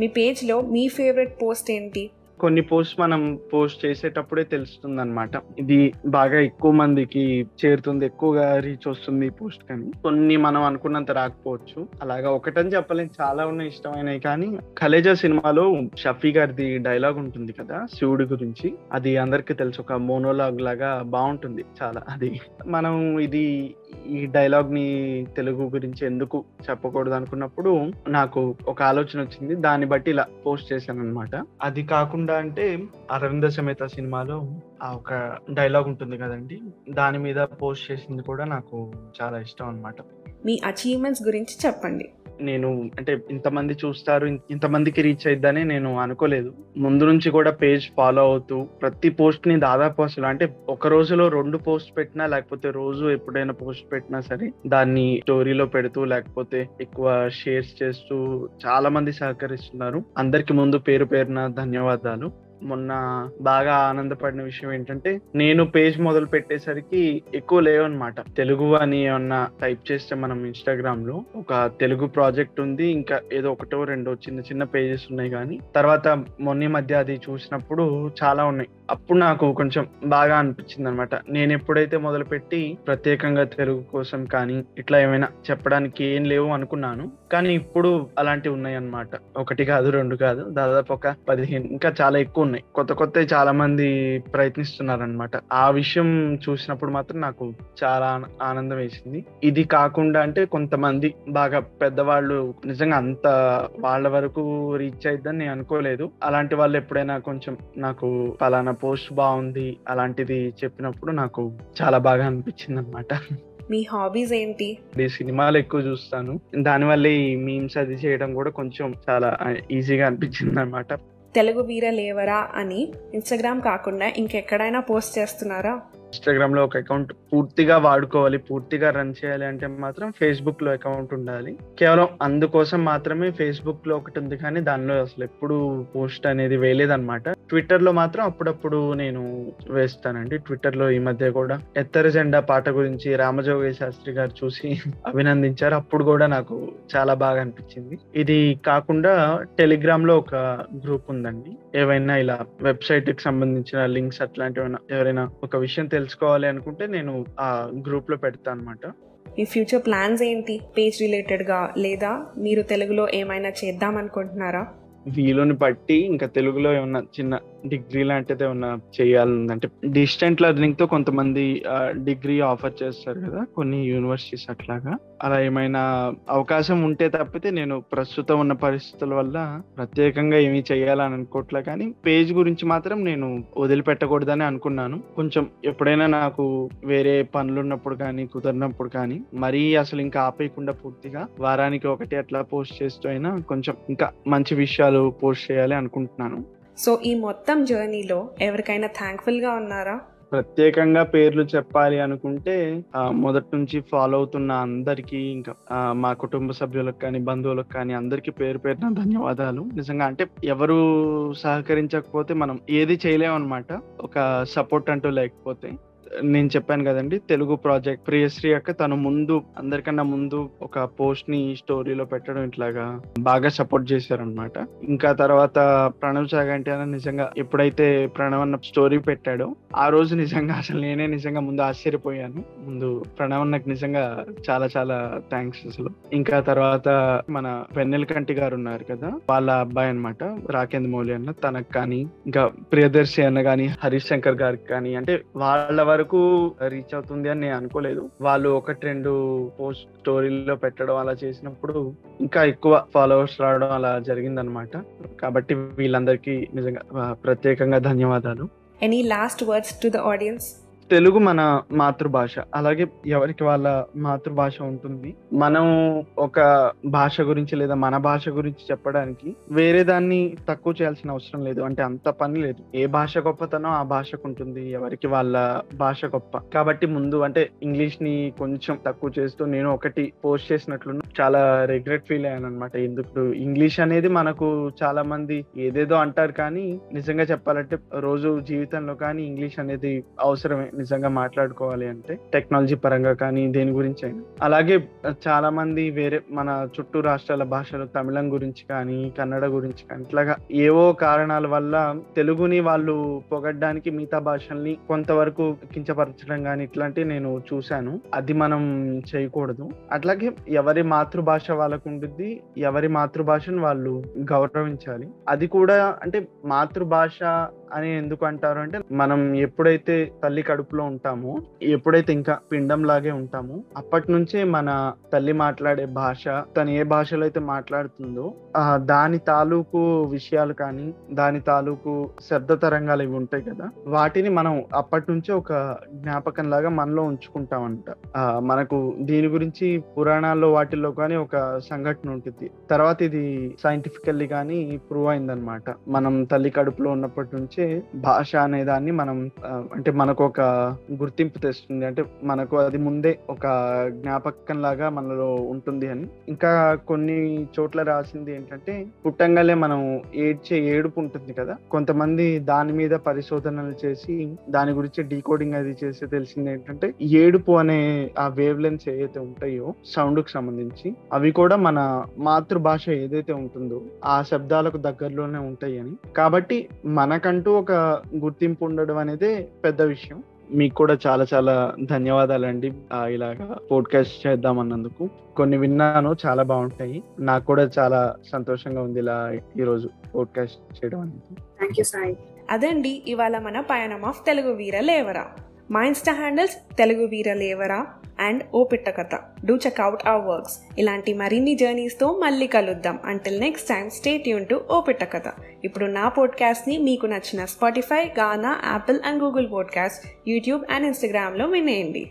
మీ పేజ్లో మీ ఫేవరెట్ పోస్ట్ ఏంటి? కొన్ని పోస్ట్ మనం పోస్ట్ చేసేటప్పుడే తెలుస్తుంది అనమాట ఇది బాగా ఎక్కువ మందికి చేరుతుంది ఎక్కువగా రీచ్ వస్తుంది ఈ పోస్ట్ కానీ. కొన్ని మనం అనుకున్నంత రాకపోవచ్చు. అలాగా ఒకటని చెప్పలేం చాలా ఉన్నాయి ఇష్టమైనవి కానీ. కలేజా సినిమాలో షఫీ గారిది డైలాగ్ ఉంటుంది కదా శివుడి గురించి. అది అందరికి తెలుసు ఒక మోనోలాగ్ లాగా బాగుంటుంది చాలా. అది మనం ఇది ఈ డైలాగ్ని తెలుగు గురించి ఎందుకు చెప్పకూడదు అనుకున్నప్పుడు నాకు ఒక ఆలోచన వచ్చింది. దాన్ని బట్టి ఇలా పోస్ట్ చేశాను అనమాట అది కాకుండా అంటే అరవింద సమేత సినిమాలో ఆ ఒక డైలాగ్ ఉంటుంది కదండి. దాని మీద పోస్ట్ చేసింది కూడా నాకు చాలా ఇష్టం అనమాట మీ అచీవ్మెంట్స్ గురించి చెప్పండి. నేను అంటే ఇంతమంది చూస్తారు ఇంతమందికి రీచ్ అయిద్దని నేను అనుకోలేదు. ముందు నుంచి కూడా పేజ్ ఫాలో అవుతూ ప్రతి పోస్ట్ని దాదాపు అసలు అంటే ఒక రోజులో రెండు పోస్ట్ పెట్టినా లేకపోతే రోజు ఎప్పుడైనా పోస్ట్ పెట్టినా సరే దాన్ని స్టోరీలో పెడుతూ లేకపోతే ఎక్కువ షేర్స్ చేస్తూ చాలా మంది సహకరిస్తున్నారు. అందరికి ముందు పేరు పేరున ధన్యవాదాలు. మొన్న బాగా ఆనందపడిన విషయం ఏంటంటే నేను పేజ్ మొదలు పెట్టేసరికి ఎక్కువ లేవన్నమాట. తెలుగు అని ఏమన్నా టైప్ చేస్తే మనం ఇన్స్టాగ్రామ్లో ఒక తెలుగు ప్రాజెక్ట్ ఉంది ఇంకా ఏదో ఒకటో రెండో చిన్న చిన్న పేజెస్ ఉన్నాయి కానీ తర్వాత మొన్న మధ్య అది చూసినప్పుడు చాలా ఉన్నాయి. అప్పుడు నాకు కొంచెం బాగా అనిపించింది అనమాట నేను ఎప్పుడైతే మొదలుపెట్టి ప్రత్యేకంగా తెలుగు కోసం కానీ ఇట్లా ఏమైనా చెప్పడానికి ఏం లేవు అనుకున్నాను. కానీ ఇప్పుడు అలాంటివి ఉన్నాయి అన్నమాట ఒకటి కాదు రెండు కాదు దాదాపు ఒక పదిహేను ఇంకా చాలా ఎక్కువ ఉన్నాయి. కొత్త కొత్త చాలా మంది ప్రయత్నిస్తున్నారు అనమాట ఆ విషయం చూసినప్పుడు మాత్రం నాకు చాలా ఆన- ఆనందం వేసింది. ఇది కాకుండా అంటే కొంతమంది బాగా పెద్దవాళ్ళు నిజంగా అంత వాళ్ళ వరకు రీచ్ అయిద్దని నేను అనుకోలేదు. అలాంటి వాళ్ళు ఎప్పుడైనా కొంచెం నాకు పలానా పోస్ట్ బాగుంది అలాంటిది చెప్పినప్పుడు నాకు చాలా బాగా అనిపించింది అనమాట మీ హాబీస్ ఏంటి? సినిమాలు ఎక్కువ చూస్తాను. దానివల్ల ఈ మీమ్స్ అది చేయడం కూడా కొంచెం చాలా ఈజీగా అనిపించింది అనమాట తెలుగు వీర లేవరా అని ఇన్స్టాగ్రామ్ కాకుండా ఇంకెక్కడైనా పోస్ట్ చేస్తున్నారా? ఇన్స్టాగ్రామ్లో ఒక అకౌంట్ పూర్తిగా వాడుకోవాలి పూర్తిగా రన్ చేయాలి అంటే మాత్రం ఫేస్బుక్లో అకౌంట్ ఉండాలి. కేవలం అందుకోసం మాత్రమే ఫేస్బుక్లో ఒకటి ఉంది కానీ దానిలో అసలు ఎప్పుడు పోస్ట్ అనేది వేయలేదన్నమాట. ట్విట్టర్లో మాత్రం అప్పుడప్పుడు నేను వేస్తానండి. ట్విట్టర్లో ఈ మధ్య కూడా ఎత్తర జెండా పాట గురించి రామజోగి శాస్త్రి గారు చూసి అభినందించారు. అప్పుడు కూడా నాకు చాలా బాగా అనిపించింది. ఇది కాకుండా టెలిగ్రామ్లో ఒక గ్రూప్ ఉందండి. ఏవైనా ఇలా వెబ్సైట్కి సంబంధించిన లింక్స్ అట్లాంటివి ఎవరైనా ఒక విషయం తెలుసుకోవాలి అనుకుంటే నేను ఆ గ్రూప్లో పెడతా అనమాట మీ ఫ్యూచర్ ప్లాన్స్ ఏంటి? పేజ్ రిలేటెడ్గా లేదా మీరు తెలుగులో ఏమైనా చేద్దాం అనుకుంటున్నారా? వీలుని బట్టి ఇంకా తెలుగులో ఏమన్నా చిన్న డిగ్రీ లాంటిది ఏమన్నా చేయాలని డిస్టెంట్ లెర్నింగ్తో కొంతమంది డిగ్రీ ఆఫర్ చేస్తారు కదా కొన్ని యూనివర్సిటీస్ అట్లాగా. అలా ఏమైనా అవకాశం ఉంటే తప్పితే నేను ప్రస్తుతం ఉన్న పరిస్థితుల వల్ల ప్రత్యేకంగా ఏమీ చేయాలని అనుకోవట్లే కానీ పేజ్ గురించి మాత్రం నేను వదిలిపెట్టకూడదని అనుకున్నాను. కొంచెం ఎప్పుడైనా నాకు వేరే పనులున్నప్పుడు కానీ కుదిరినప్పుడు కానీ మరీ అసలు ఇంకా ఆపేయకుండా పూర్తిగా వారానికి ఒకటి అట్లా పోస్ట్ చేస్తూ అయినా కొంచెం ఇంకా మంచి విషయాలు పోస్ట్ చేయాలి అనుకుంటున్నాను. సో ఈ మొత్తం జర్నీలో ఎవరికైనా థ్యాంక్ఫుల్గా ఉన్నారా? ప్రత్యేకంగా పేర్లు చెప్పాలి అనుకుంటే మొదటి నుంచి ఫాలో అవుతున్న అందరికీ ఇంకా మా కుటుంబ సభ్యులకు కానీ బంధువులకు కానీ అందరికీ పేరు పేరున ధన్యవాదాలు. నిజంగా అంటే ఎవరు సహకరించకపోతే మనం ఏది చేయలేము అనమాట ఒక సపోర్ట్ అంటూ లేకపోతే. నేను చెప్పాను కదండి తెలుగు ప్రాజెక్ట్. ప్రియశ్రీ అక్క తను ముందు అందరికన్నా ముందు ఒక పోస్ట్ని స్టోరీలో పెట్టడం ఇట్లాగా బాగా సపోర్ట్ చేశారనమాట ఇంకా తర్వాత ప్రణవ్ చాగంటి అన్న నిజంగా ఎప్పుడైతే ప్రణవ్ అన్న స్టోరీ పెట్టాడో ఆ రోజు నిజంగా అసలు నేనే నిజంగా ముందు ఆశ్చర్యపోయాను. ముందు ప్రణవ్ అన్నకు నిజంగా చాలా చాలా థ్యాంక్స్ అసలు. ఇంకా తర్వాత మన వెన్నెల కంటి గారు ఉన్నారు కదా వాళ్ళ అబ్బాయి అన్నమాట రాకేంద్ర మౌలి అన్న. తనకు కానీ ఇంకా ప్రియదర్శి అన్న కానీ హరీష్ శంకర్ గారికి కానీ అంటే వాళ్ళ వరకు రీచ్ అవుతుంది అని నేను అనుకోలేదు. వాళ్ళు ఒకటి రెండు పోస్ట్ స్టోరీలో పెట్టడం అలా చేసినప్పుడు ఇంకా ఎక్కువ ఫాలోవర్స్ రావడం అలా జరిగిందనమాట కాబట్టి వీళ్ళందరికీ నిజంగా ప్రత్యేకంగా ధన్యవాదాలు. Any last words to the audience Telugu మన మాతృభాష. అలాగే ఎవరికి వాళ్ళ మాతృభాష ఉంటుంది. మనం ఒక భాష గురించి లేదా మన భాష గురించి చెప్పడానికి వేరే దాన్ని తక్కువ చేయాల్సిన అవసరం లేదు. అంటే అంత పని లేదు. ఏ భాష గొప్పతనం ఆ భాషకు ఉంటుంది. ఎవరికి వాళ్ళ భాష గొప్ప. కాబట్టి ముందు అంటే ఇంగ్లీష్ని కొంచెం తక్కువ చేస్తూ నేను ఒకటి పోస్ట్ చేసినట్లు చాలా రిగ్రెట్ ఫీల్ అయ్యాను అనమాట ఎందుకు? ఇంగ్లీష్ అనేది మనకు చాలా మంది ఏదేదో అంటారు కానీ నిజంగా చెప్పాలంటే రోజు జీవితంలో కానీ ఇంగ్లీష్ అనేది అవసరమే. నిజంగా మాట్లాడుకోవాలి అంటే టెక్నాలజీ పరంగా కానీ దేని గురించి అయినా. అలాగే చాలా మంది వేరే మన చుట్టూ రాష్ట్రాల భాషలు తమిళం గురించి కానీ కన్నడ గురించి కానీ ఇట్లాగా ఏవో కారణాల వల్ల తెలుగుని వాళ్ళు పొగడ్డానికి మిగతా భాషల్ని కొంతవరకు కించపరచడం కానీ ఇట్లాంటివి నేను చూశాను. అది మనం చేయకూడదు. అట్లాగే ఎవరి మాతృభాష వాళ్ళకు ఉంటుంది ఎవరి మాతృభాషను వాళ్ళు గౌరవించాలి. అది కూడా అంటే మాతృభాష అని ఎందుకు అంటారు అంటే మనం ఎప్పుడైతే తల్లి కడుపులో ఉంటామో ఎప్పుడైతే ఇంకా పిండం లాగే ఉంటామో అప్పటి నుంచే మన తల్లి మాట్లాడే భాష తను ఏ భాషలో అయితే మాట్లాడుతుందో ఆ దాని తాలూకు విషయాలు కానీ దాని తాలూకు శబ్ద తరంగాలు ఇవి ఉంటాయి కదా వాటిని మనం అప్పటి నుంచే ఒక జ్ఞాపకం లాగా మనలో ఉంచుకుంటామంట. ఆ మనకు దీని గురించి పురాణాల్లో వాటిల్లో కానీ ఒక సంఘటన ఉంటుంది. తర్వాత ఇది సైంటిఫికల్లీ కానీ ప్రూవ్ అయిందనమాట మనం తల్లి కడుపులో ఉన్నప్పటి నుంచి భాష అనే దాన్ని మనం అంటే మనకు ఒక గుర్తింపు తెస్తుంది. అంటే మనకు అది ముందే ఒక జ్ఞాపకం లాగా మనలో ఉంటుంది అని. ఇంకా కొన్ని చోట్ల రాసింది ఏంటంటే పుట్టంగానే మనం ఏడ్చే ఏడుపు ఉంటుంది కదా. కొంతమంది దాని మీద పరిశోధనలు చేసి దాని గురించి డీకోడింగ్ అది చేసి తెలిసింది ఏంటంటే ఏడుపు అనే ఆ వేవ్ లెన్స్ ఏదైతే ఉంటాయో సౌండ్కు సంబంధించి అవి కూడా మన మాతృభాష ఏదైతే ఉంటుందో ఆ శబ్దాలకు దగ్గరలోనే ఉంటాయి అని కాబట్టి మనకంటూ ఒక గుర్తింపు ఉండడం అనేది పెద్ద విషయం. మీకు కూడా చాలా చాలా ధన్యవాదాలండి. ఇలాగా పోడ్కాస్ట్ చేద్దాం అన్నందుకు కొన్ని విన్నాను చాలా బాగుంటాయి. నాకు కూడా చాలా సంతోషంగా ఉంది ఇలా ఈరోజు పోడ్కాస్ట్ చేయడం అనేది. థ్యాంక్ యూ అదండి ఇవాళ మన పయనం ఆఫ్ తెలుగు వీర లేవరా. మా ఇన్స్టా హ్యాండిల్స్ తెలుగు వీర లేవరా and O Pitta Katha do check out our works ఇలాంటి మరిన్ని జర్నీస్తో మళ్ళీ కలుద్దాం. అంటిల్ నెక్స్ట్ టైం స్టేట్ యూన్ టు ఓ పిట్ట కథ ఇప్పుడు నా పోడ్కాస్ట్ని మీకు నచ్చిన Spotify Gaana Apple and Google podcast YouTube and ఇన్స్టాగ్రామ్లో వినేయండి.